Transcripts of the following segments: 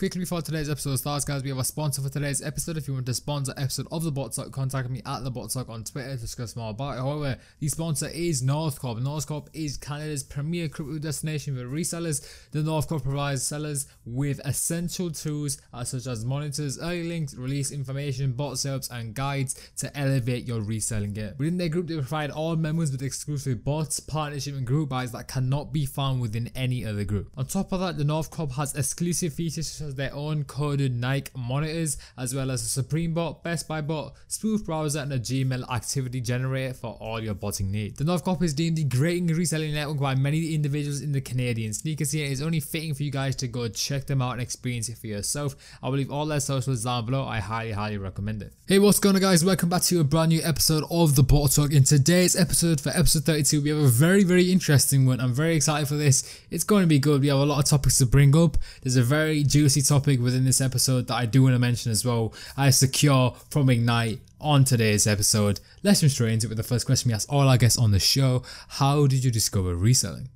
Quickly before today's episode starts, guys, we have a sponsor for today's episode. If you want to sponsor episode of the Bot Talk, contact me at the Bot Talk on Twitter to discuss more about it. However, the sponsor is Northcorp. Northcorp is Canada's premier crypto destination for resellers. The Northcorp provides sellers with essential tools uh, such as monitors, early links, release information, bot setups, and guides to elevate your reselling game. Within their group, they provide all members with exclusive bots, partnership, and group buys that cannot be found within any other group. On top of that, the Northcorp has exclusive features such as their own coded Nike monitors, as well as a Supreme bot, Best Buy bot, spoof browser, and a Gmail activity generator for all your botting needs. The Northcorp is deemed the greatest reselling network by many individuals in the Canadian sneaker scene. It is only fitting for you guys to go check them out and experience it for yourself. I will leave all their socials down below. I highly, highly recommend it. Hey, what's going on, guys? Welcome back to a brand new episode of the Bot Talk. In today's episode, for episode 32, we have a very, very interesting one. I'm very excited for this. It's going to be good. We have a lot of topics to bring up. There's a very juicy topic within this episode that I do want to mention as well. I secure from Ignite on today's episode. Let's jump straight into it with the first question we ask all our guests on the show. How did you discover reselling?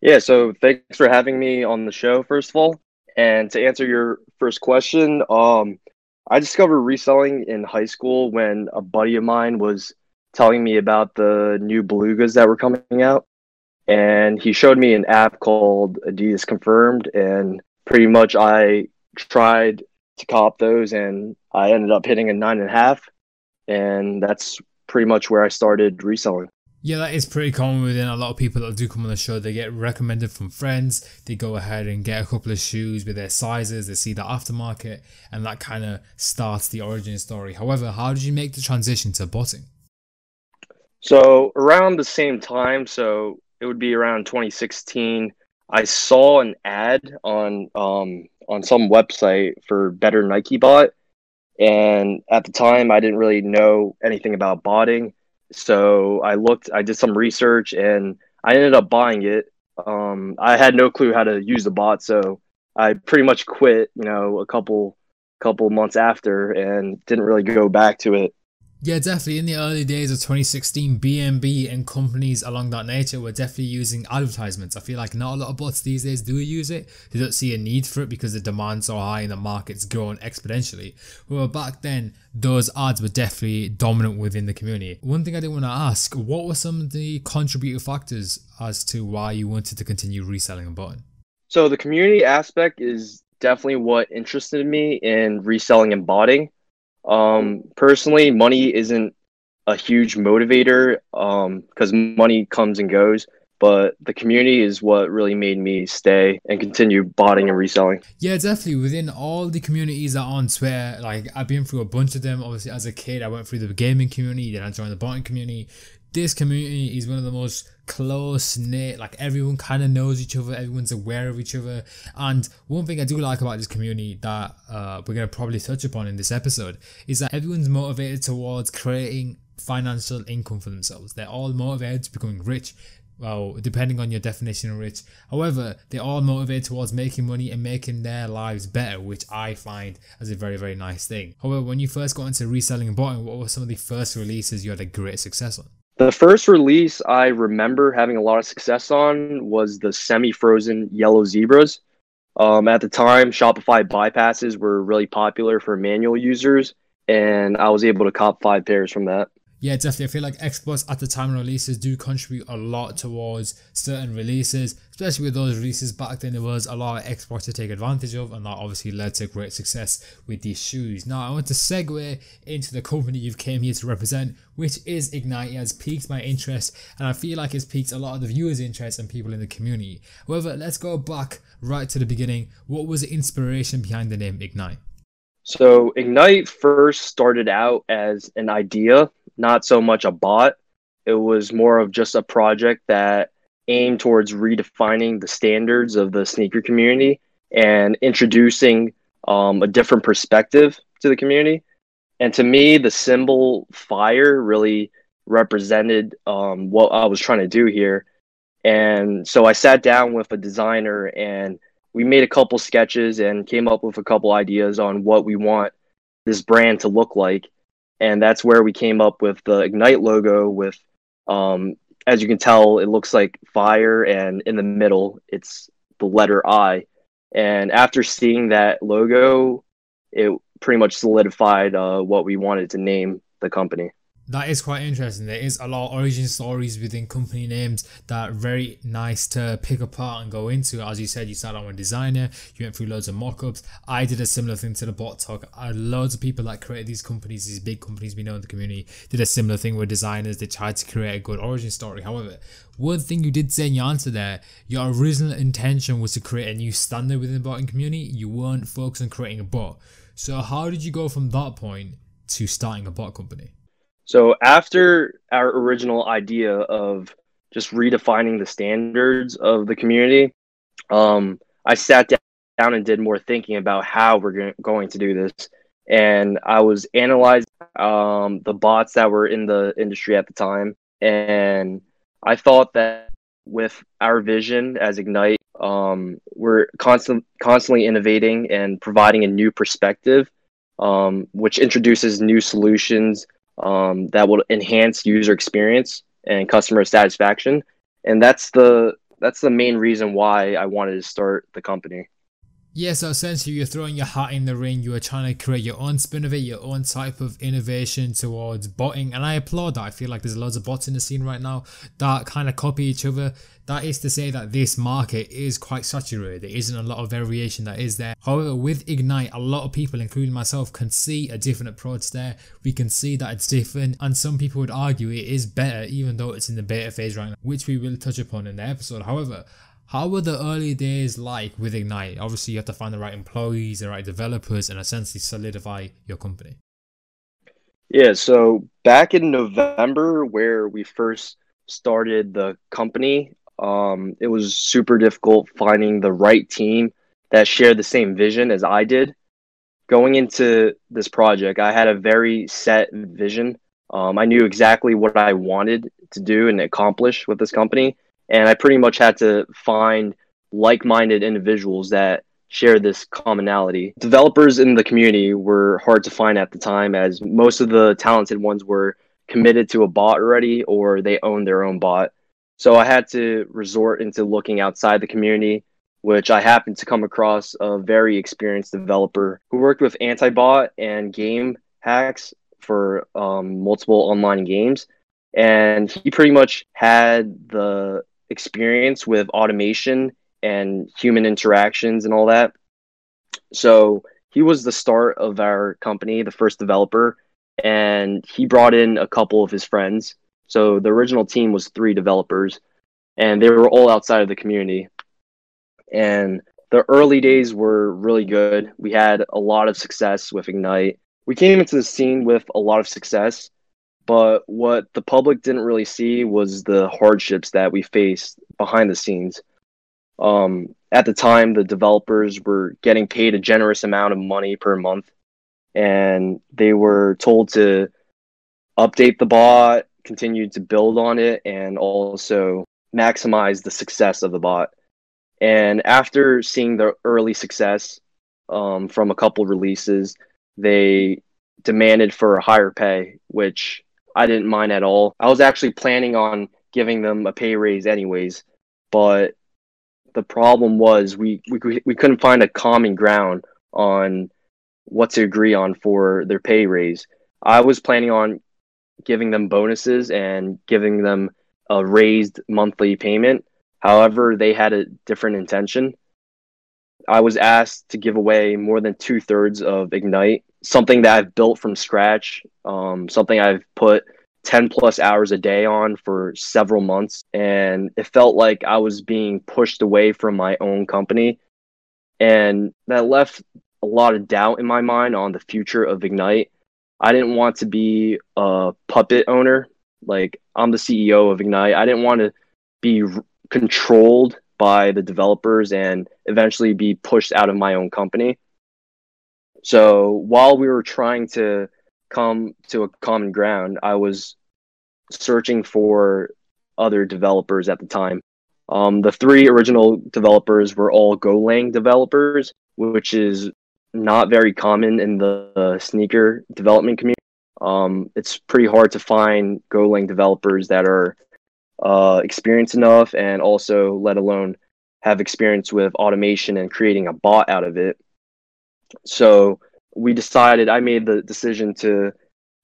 Yeah, so thanks for having me on the show, first of all. And to answer your first question, um, I discovered reselling in high school when a buddy of mine was telling me about the new belugas that were coming out. And he showed me an app called Adidas Confirmed, and pretty much I tried to cop those, and I ended up hitting a nine and a half, and that's pretty much where I started reselling. Yeah, that is pretty common within a lot of people that do come on the show. They get recommended from friends. They go ahead and get a couple of shoes with their sizes. They see the aftermarket, and that kind of starts the origin story. However, how did you make the transition to botting? So around the same time, so it would be around 2016. I saw an ad on um, on some website for better Nike bot, and at the time I didn't really know anything about botting, so I looked, I did some research, and I ended up buying it. Um, I had no clue how to use the bot, so I pretty much quit. You know, a couple couple months after, and didn't really go back to it. Yeah, definitely. In the early days of 2016, BNB and companies along that nature were definitely using advertisements. I feel like not a lot of bots these days do use it. They don't see a need for it because the demand's so high and the market's growing exponentially. Well, back then, those ads were definitely dominant within the community. One thing I did want to ask, what were some of the contributing factors as to why you wanted to continue reselling a button? So the community aspect is definitely what interested me in reselling and botting. Um, personally, money isn't a huge motivator because um, money comes and goes. But the community is what really made me stay and continue botting and reselling. Yeah, definitely. Within all the communities that are on Twitter, like I've been through a bunch of them. Obviously, as a kid, I went through the gaming community, then I joined the botting community this community is one of the most close knit. Like everyone kind of knows each other, everyone's aware of each other. And one thing I do like about this community that uh, we're gonna probably touch upon in this episode is that everyone's motivated towards creating financial income for themselves. They're all motivated to becoming rich. Well, depending on your definition of rich. However, they're all motivated towards making money and making their lives better, which I find as a very, very nice thing. However, when you first got into reselling and buying, what were some of the first releases you had a great success on? The first release I remember having a lot of success on was the semi-frozen yellow zebras. Um, at the time, Shopify bypasses were really popular for manual users, and I was able to cop five pairs from that. Yeah, definitely. I feel like exports at the time releases do contribute a lot towards certain releases, especially with those releases back then. There was a lot of exports to take advantage of, and that obviously led to great success with these shoes. Now, I want to segue into the company you've came here to represent, which is Ignite. It has piqued my interest, and I feel like it's piqued a lot of the viewers' interest and people in the community. However, let's go back right to the beginning. What was the inspiration behind the name Ignite? So, Ignite first started out as an idea not so much a bot. It was more of just a project that aimed towards redefining the standards of the sneaker community and introducing um, a different perspective to the community. And to me, the symbol fire really represented um, what I was trying to do here. And so I sat down with a designer and we made a couple sketches and came up with a couple ideas on what we want this brand to look like and that's where we came up with the ignite logo with um, as you can tell it looks like fire and in the middle it's the letter i. And after seeing that logo, it pretty much solidified uh, what we wanted to name the company that is quite interesting. There is a lot of origin stories within company names that are very nice to pick apart and go into. As you said, you started out with designer, you went through loads of mock-ups. I did a similar thing to the bot talk. Uh, loads of people that created these companies, these big companies we know in the community, did a similar thing with designers. They tried to create a good origin story. However, one thing you did say in your answer there, your original intention was to create a new standard within the botting community. You weren't focused on creating a bot. So how did you go from that point to starting a bot company? So after our original idea of just redefining the standards of the community, um, I sat down and did more thinking about how we're going to do this. And I was analyzing um, the bots that were in the industry at the time. And I thought that with our vision as Ignite, um, we're constant, constantly innovating and providing a new perspective, um, which introduces new solutions um, that will enhance user experience and customer satisfaction. And that's the that's the main reason why I wanted to start the company. Yeah, so essentially you're throwing your hat in the ring, you are trying to create your own spin of it, your own type of innovation towards botting, and I applaud that. I feel like there's loads of bots in the scene right now that kind of copy each other. That is to say that this market is quite saturated. There isn't a lot of variation that is there. However, with Ignite, a lot of people, including myself, can see a different approach there. We can see that it's different, and some people would argue it is better, even though it's in the beta phase right now, which we will touch upon in the episode. However, how were the early days like with Ignite? Obviously, you have to find the right employees, the right developers, and essentially solidify your company. Yeah, so back in November, where we first started the company, um, it was super difficult finding the right team that shared the same vision as I did. Going into this project, I had a very set vision. Um, I knew exactly what I wanted to do and accomplish with this company and I pretty much had to find like-minded individuals that share this commonality. Developers in the community were hard to find at the time as most of the talented ones were committed to a bot already or they owned their own bot. So I had to resort into looking outside the community, which I happened to come across a very experienced developer who worked with anti-bot and game hacks for um, multiple online games. And he pretty much had the experience with automation and human interactions and all that. So he was the start of our company, the first developer, and he brought in a couple of his friends. So the original team was three developers, and they were all outside of the community. And the early days were really good. We had a lot of success with Ignite. We came into the scene with a lot of success, but what the public didn't really see was the hardships that we faced behind the scenes. Um, at the time, the developers were getting paid a generous amount of money per month, and they were told to update the bot, continue to build on it, and also maximize the success of the bot. And after seeing the early success um, from a couple releases, they demanded for a higher pay, which I didn't mind at all. I was actually planning on giving them a pay raise anyways, but the problem was we we we couldn't find a common ground on what to agree on for their pay raise. I was planning on giving them bonuses and giving them a raised monthly payment. However, they had a different intention. I was asked to give away more than two thirds of Ignite something that I've built from scratch, um, something I've put 10 plus hours a day on for several months. And it felt like I was being pushed away from my own company. And that left a lot of doubt in my mind on the future of Ignite. I didn't want to be a puppet owner. Like, I'm the CEO of Ignite. I didn't want to be r- controlled by the developers and eventually be pushed out of my own company. So while we were trying to come to a common ground, I was searching for other developers at the time. Um, the three original developers were all Golang developers, which is not very common in the sneaker development community. Um, it's pretty hard to find Golang developers that are uh, experienced enough and also, let alone, have experience with automation and creating a bot out of it. So we decided, I made the decision to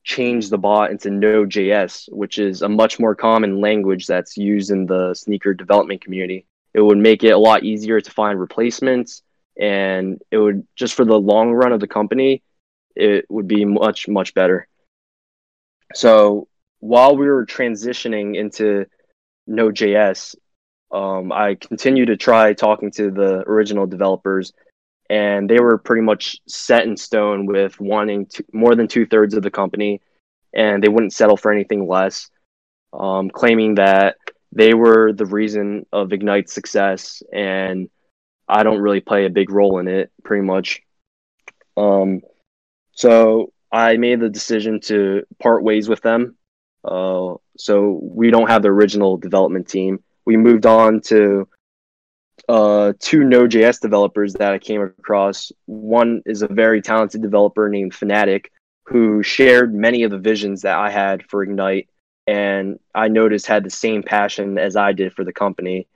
change the bot into Node.js, which is a much more common language that's used in the sneaker development community. It would make it a lot easier to find replacements, and it would just for the long run of the company, it would be much, much better. So while we were transitioning into Node.js, um, I continued to try talking to the original developers, and they were pretty much set in stone with wanting to, more than two thirds of the company, and they wouldn't settle for anything less, um, claiming that they were the reason of Ignite's success, and I don't really play a big role in it, pretty much. Um, so I made the decision to part ways with them. Uh, so we don't have the original development team we moved on to uh, two Node.js developers that I came across. One is a very talented developer named Fnatic, who shared many of the visions that I had for Ignite, and I noticed had the same passion as I did for the company.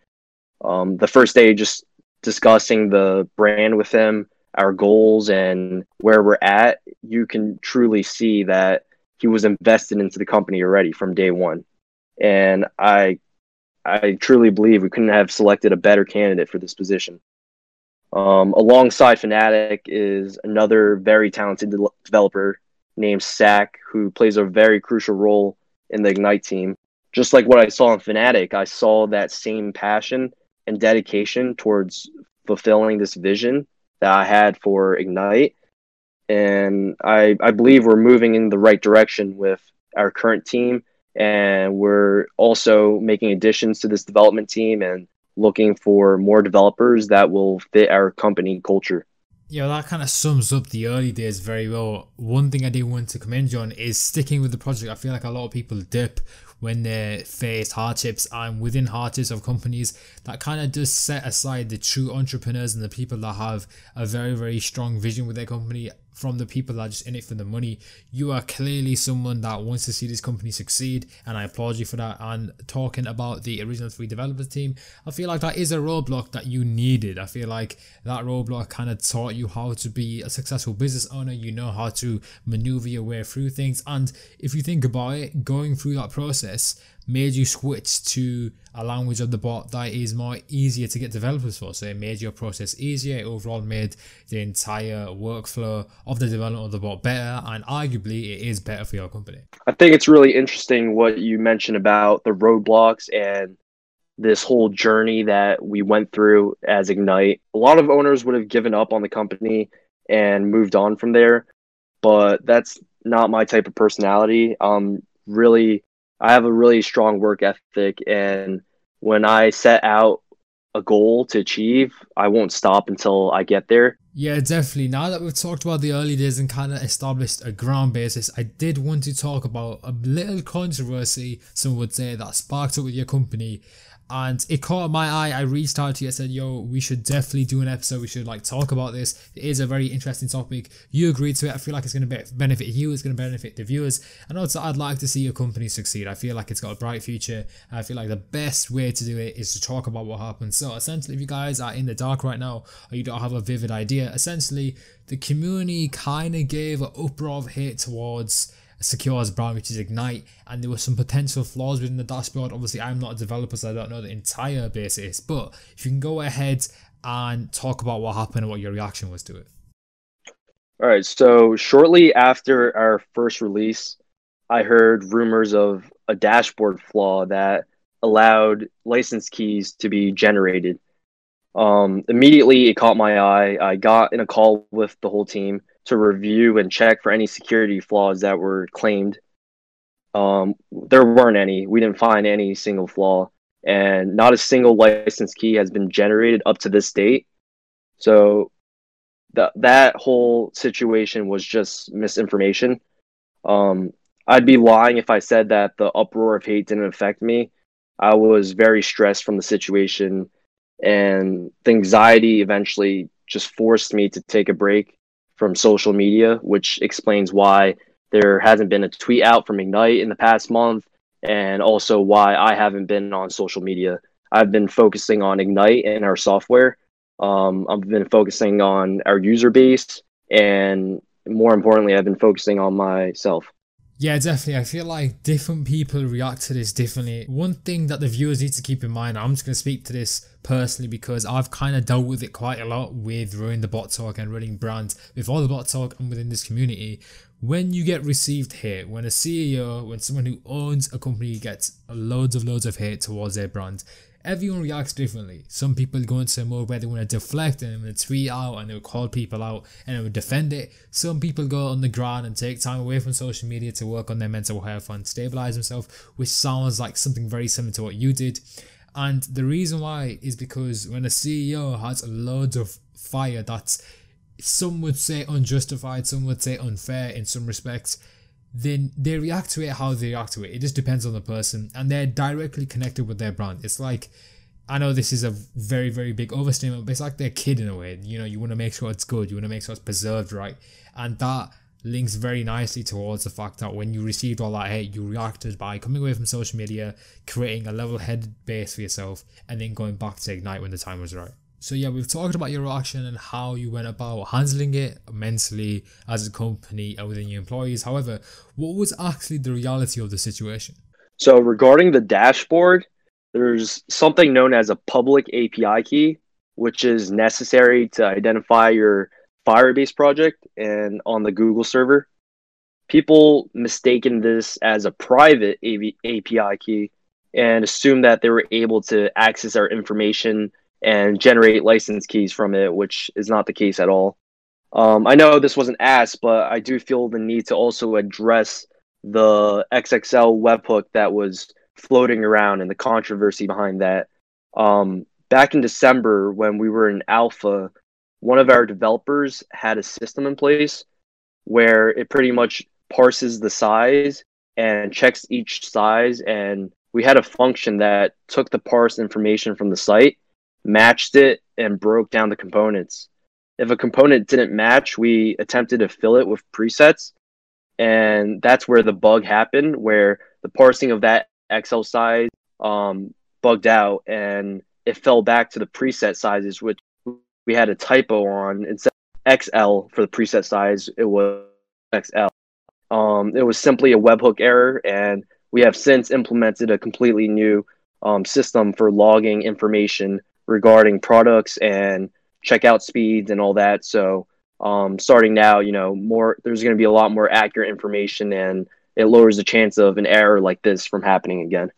Um, the first day, just discussing the brand with him, our goals, and where we're at, you can truly see that he was invested into the company already from day one. And I I truly believe we couldn't have selected a better candidate for this position. Um, alongside Fnatic is another very talented de- developer named Sack, who plays a very crucial role in the Ignite team. Just like what I saw in Fnatic, I saw that same passion and dedication towards fulfilling this vision that I had for Ignite. And I, I believe we're moving in the right direction with our current team and we're also making additions to this development team and looking for more developers that will fit our company culture. Yeah, that kind of sums up the early days very well. One thing I do want to commend you on is sticking with the project. I feel like a lot of people dip when they face hardships and within hardships of companies that kind of does set aside the true entrepreneurs and the people that have a very very strong vision with their company from the people that are just in it for the money. You are clearly someone that wants to see this company succeed, and I applaud you for that. And talking about the original three developers team, I feel like that is a roadblock that you needed. I feel like that roadblock kind of taught you how to be a successful business owner. You know how to maneuver your way through things, and if you think about it, going through that process made you switch to a language of the bot that is more easier to get developers for. So it made your process easier. It overall made the entire workflow of the development of the bot better, and arguably it is better for your company. I think it's really interesting what you mentioned about the roadblocks and this whole journey that we went through as Ignite. A lot of owners would have given up on the company and moved on from there, but that's not my type of personality. Um, really I have a really strong work ethic, and when I set out a goal to achieve, I won't stop until I get there. Yeah, definitely. Now that we've talked about the early days and kind of established a ground basis, I did want to talk about a little controversy, some would say, that sparked up with your company and it caught my eye. I reached out to you. I said, "Yo, we should definitely do an episode. We should like talk about this. It is a very interesting topic. You agreed to it. I feel like it's going to benefit you. It's going to benefit the viewers, and also I'd like to see your company succeed. I feel like it's got a bright future. I feel like the best way to do it is to talk about what happened. So essentially, if you guys are in the dark right now or you don't have a vivid idea, essentially the community kind of gave an uproar of hate towards secure as brand, which is Ignite, and there were some potential flaws within the dashboard. Obviously, I'm not a developer, so I don't know the entire basis, but if you can go ahead and talk about what happened and what your reaction was to it. All right, so shortly after our first release, I heard rumors of a dashboard flaw that allowed license keys to be generated. Um, immediately, it caught my eye. I got in a call with the whole team to review and check for any security flaws that were claimed. Um, there weren't any. We didn't find any single flaw, and not a single license key has been generated up to this date. So that that whole situation was just misinformation. Um, I'd be lying if I said that the uproar of hate didn't affect me. I was very stressed from the situation, and the anxiety eventually just forced me to take a break from social media, which explains why there hasn't been a tweet out from Ignite in the past month, and also why I haven't been on social media. I've been focusing on Ignite and our software. Um, I've been focusing on our user base, and more importantly, I've been focusing on myself. Yeah, definitely. I feel like different people react to this differently. One thing that the viewers need to keep in mind, I'm just going to speak to this personally because I've kind of dealt with it quite a lot with running the bot talk and running brands with all the bot talk and within this community. When you get received hate, when a CEO, when someone who owns a company gets loads of loads of hate towards their brand, everyone reacts differently. Some people go into a mode where they want to deflect and to tweet out and they will call people out and they will defend it. Some people go on the ground and take time away from social media to work on their mental health and stabilize themselves, which sounds like something very similar to what you did. And the reason why is because when a CEO has loads of fire that's some would say unjustified, some would say unfair in some respects, then they react to it how they react to it. It just depends on the person and they're directly connected with their brand. It's like I know this is a very, very big overstatement, but it's like their kid in a way. You know, you want to make sure it's good, you want to make sure it's preserved right. And that links very nicely towards the fact that when you received all that hate, you reacted by coming away from social media, creating a level headed base for yourself, and then going back to Ignite when the time was right. So yeah, we've talked about your reaction and how you went about handling it mentally as a company and within your employees. However, what was actually the reality of the situation? So regarding the dashboard, there's something known as a public API key, which is necessary to identify your Firebase project and on the Google server. People mistaken this as a private API key and assume that they were able to access our information and generate license keys from it, which is not the case at all. Um, I know this wasn't asked, but I do feel the need to also address the XXL webhook that was floating around and the controversy behind that. Um, back in December, when we were in alpha, one of our developers had a system in place where it pretty much parses the size and checks each size. And we had a function that took the parse information from the site matched it, and broke down the components. If a component didn't match, we attempted to fill it with presets. And that's where the bug happened, where the parsing of that XL size um, bugged out and it fell back to the preset sizes, which we had a typo on. Instead of XL for the preset size, it was XL. Um, it was simply a webhook error, and we have since implemented a completely new um, system for logging information regarding products and checkout speeds and all that. So um, starting now, you know, more there's going to be a lot more accurate information, and it lowers the chance of an error like this from happening again.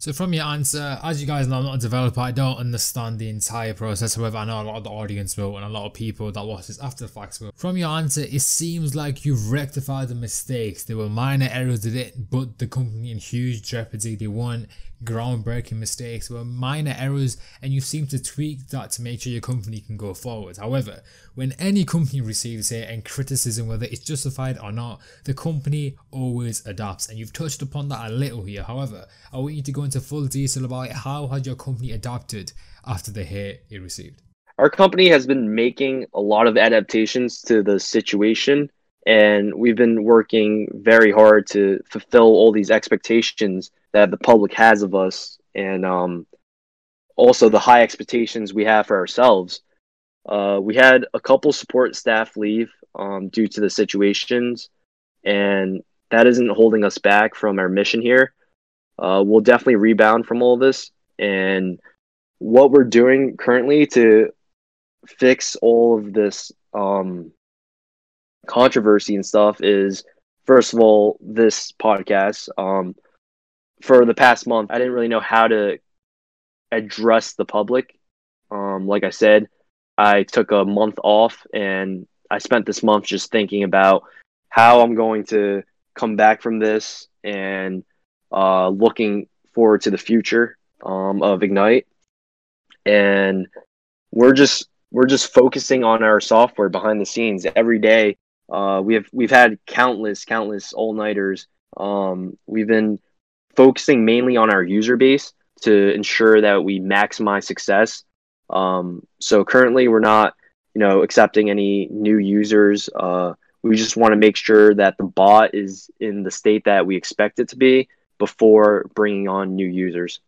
So from your answer, as you guys know, I'm not a developer. I don't understand the entire process. However, I know a lot of the audience will and a lot of people that watch this after the fact will. From your answer, it seems like you've rectified the mistakes. There were minor errors that didn't put the company in huge jeopardy. They weren't groundbreaking mistakes were minor errors and you seem to tweak that to make sure your company can go forward. However, when any company receives it and criticism, whether it's justified or not, the company always adapts. And you've touched upon that a little here. However, I want you to go into full detail about how has your company adapted after the hate it received. Our company has been making a lot of adaptations to the situation and we've been working very hard to fulfill all these expectations that the public has of us and um, also the high expectations we have for ourselves. Uh, we had a couple support staff leave um, due to the situations and that isn't holding us back from our mission here. Uh, we'll definitely rebound from all this and what we're doing currently to fix all of this um, controversy and stuff is first of all this podcast. Um for the past month i didn't really know how to address the public. Um like i said i took a month off and i spent this month just thinking about how i'm going to come back from this and uh looking forward to the future um of ignite. And we're just we're just focusing on our software behind the scenes every day. Uh, we have we've had countless countless all nighters. Um, we've been focusing mainly on our user base to ensure that we maximize success. Um, so currently, we're not you know accepting any new users. Uh, we just want to make sure that the bot is in the state that we expect it to be before bringing on new users.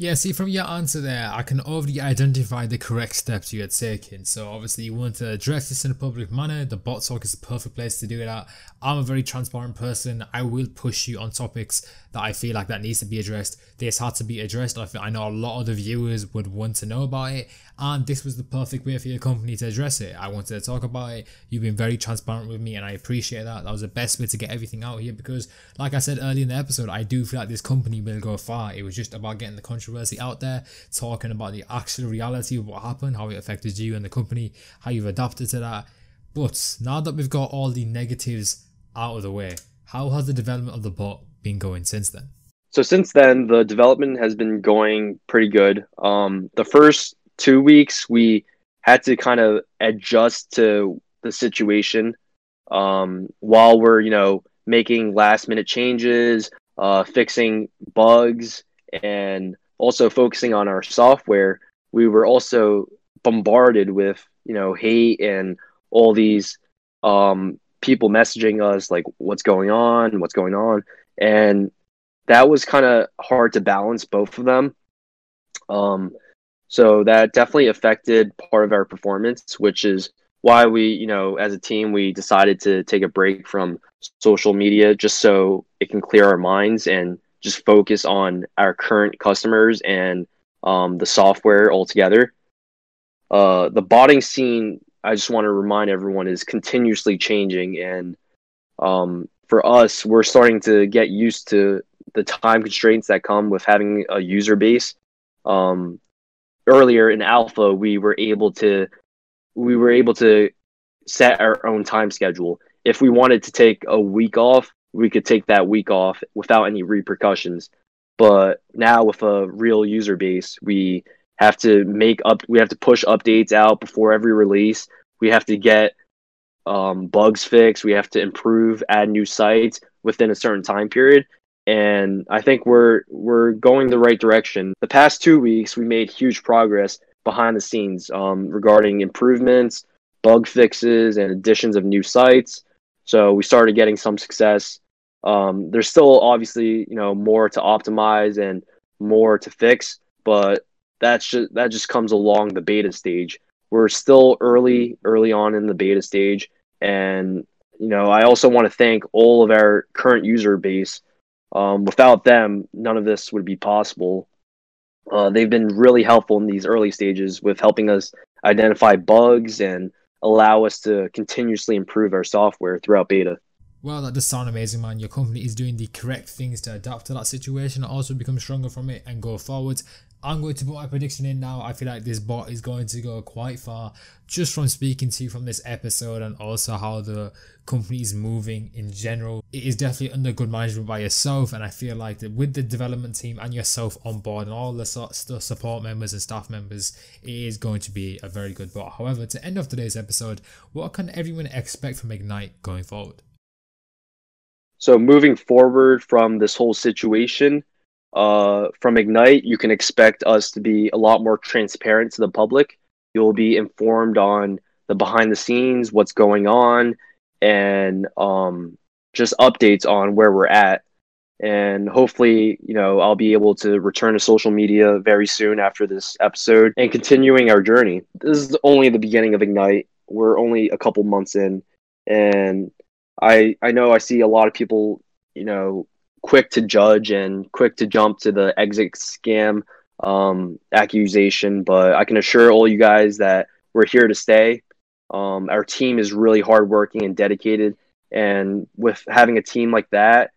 Yeah, see, from your answer there, I can already identify the correct steps you had taken. So, obviously, you want to address this in a public manner. The bot talk is the perfect place to do it at. I'm a very transparent person. I will push you on topics that I feel like that needs to be addressed. This had to be addressed. I, I know a lot of the viewers would want to know about it, and this was the perfect way for your company to address it. I wanted to talk about it. You've been very transparent with me, and I appreciate that. That was the best way to get everything out here because, like I said earlier in the episode, I do feel like this company will go far. It was just about getting the controversy out there, talking about the actual reality of what happened, how it affected you and the company, how you've adapted to that. But now that we've got all the negatives out of the way, how has the development of the bot been going since then? So since then, the development has been going pretty good. Um, the first two weeks, we had to kind of adjust to the situation um, while we're, you know, making last minute changes, uh, fixing bugs, and also focusing on our software. We were also bombarded with, you know, hate and all these um, people messaging us like, "What's going on? What's going on?" and that was kind of hard to balance both of them. Um, so that definitely affected part of our performance, which is why we, you know, as a team, we decided to take a break from social media just so it can clear our minds and just focus on our current customers and um, the software altogether. Uh, the botting scene, I just want to remind everyone, is continuously changing, and um, for us, we're starting to get used to the time constraints that come with having a user base. Um, earlier in alpha, we were able to we were able to set our own time schedule. If we wanted to take a week off, we could take that week off without any repercussions. But now with a real user base, we have to make up we have to push updates out before every release. We have to get um, bugs fixed. We have to improve, add new sites within a certain time period. And I think we're we're going the right direction. The past two weeks, we made huge progress behind the scenes um, regarding improvements, bug fixes, and additions of new sites. So we started getting some success. Um, there's still obviously you know more to optimize and more to fix, but that's just that just comes along the beta stage. We're still early early on in the beta stage, and you know, I also want to thank all of our current user base. Um, without them, none of this would be possible. Uh, they've been really helpful in these early stages with helping us identify bugs and allow us to continuously improve our software throughout beta. Well, that does sound amazing, man. Your company is doing the correct things to adapt to that situation, also become stronger from it and go forward. I'm going to put my prediction in now. I feel like this bot is going to go quite far just from speaking to you from this episode and also how the company is moving in general. It is definitely under good management by yourself, and I feel like that with the development team and yourself on board and all the support members and staff members, it is going to be a very good bot. However, to end off today's episode, what can everyone expect from Ignite going forward? So, moving forward from this whole situation, uh, from Ignite, you can expect us to be a lot more transparent to the public. You'll be informed on the behind the scenes, what's going on, and um, just updates on where we're at. And hopefully, you know, I'll be able to return to social media very soon after this episode and continuing our journey. This is only the beginning of Ignite. We're only a couple months in, and I I know I see a lot of people, you know, quick to judge and quick to jump to the exit scam um, accusation. But I can assure all you guys that we're here to stay. Um, our team is really hardworking and dedicated, and with having a team like that,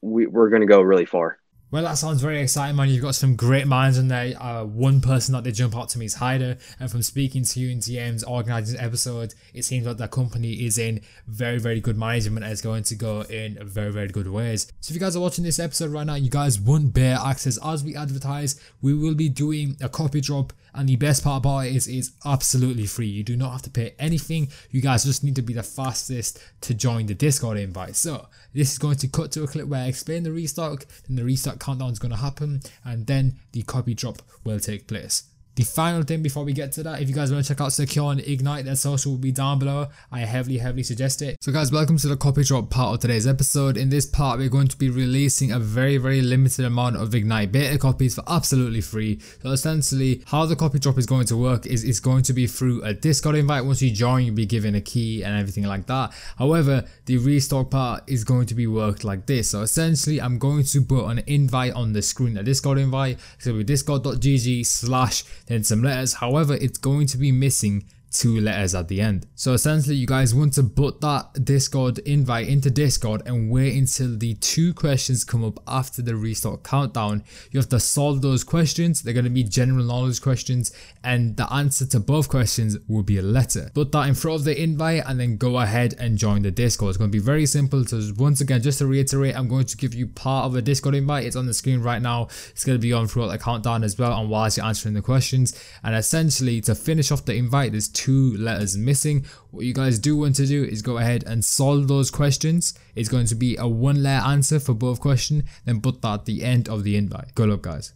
we, we're going to go really far. Well, that sounds very exciting, man. You've got some great minds in there. Uh, one person that they jump out to me is Hyder, and from speaking to you in DMs, organizing this episode, it seems like that company is in very, very good management and is going to go in very, very good ways. So if you guys are watching this episode right now, you guys won't bear access as we advertise. We will be doing a copy drop and the best part about it is it's absolutely free. You do not have to pay anything. You guys just need to be the fastest to join the Discord invite. So this is going to cut to a clip where I explain the restock, then the restock countdown is going to happen, and then the copy drop will take place. The final thing before we get to that, if you guys want to check out Secure and Ignite, their social will be down below. I heavily, heavily suggest it. So guys, welcome to the copy drop part of today's episode. In this part, we're going to be releasing a very, very limited amount of Ignite beta copies for absolutely free. So essentially, how the copy drop is going to work is it's going to be through a Discord invite. Once you join, you'll be given a key and everything like that. However, the restock part is going to be worked like this. So essentially, I'm going to put an invite on the screen, a Discord invite. So to be discord.gg slash then some letters. However, it's going to be missing two letters at the end. So essentially you guys want to put that Discord invite into Discord and wait until the two questions come up after the restart countdown. You have to solve those questions. They're going to be general knowledge questions and the answer to both questions will be a letter. Put that in front of the invite and then go ahead and join the Discord. It's going to be very simple. So once again, just to reiterate, I'm going to give you part of a Discord invite. It's on the screen right now. It's going to be on throughout the countdown as well and whilst you're answering the questions. And essentially to finish off the invite, there's two letters missing. What you guys do want to do is go ahead and solve those questions. It's going to be a one letter answer for both questions, then put that at the end of the invite. Good luck guys.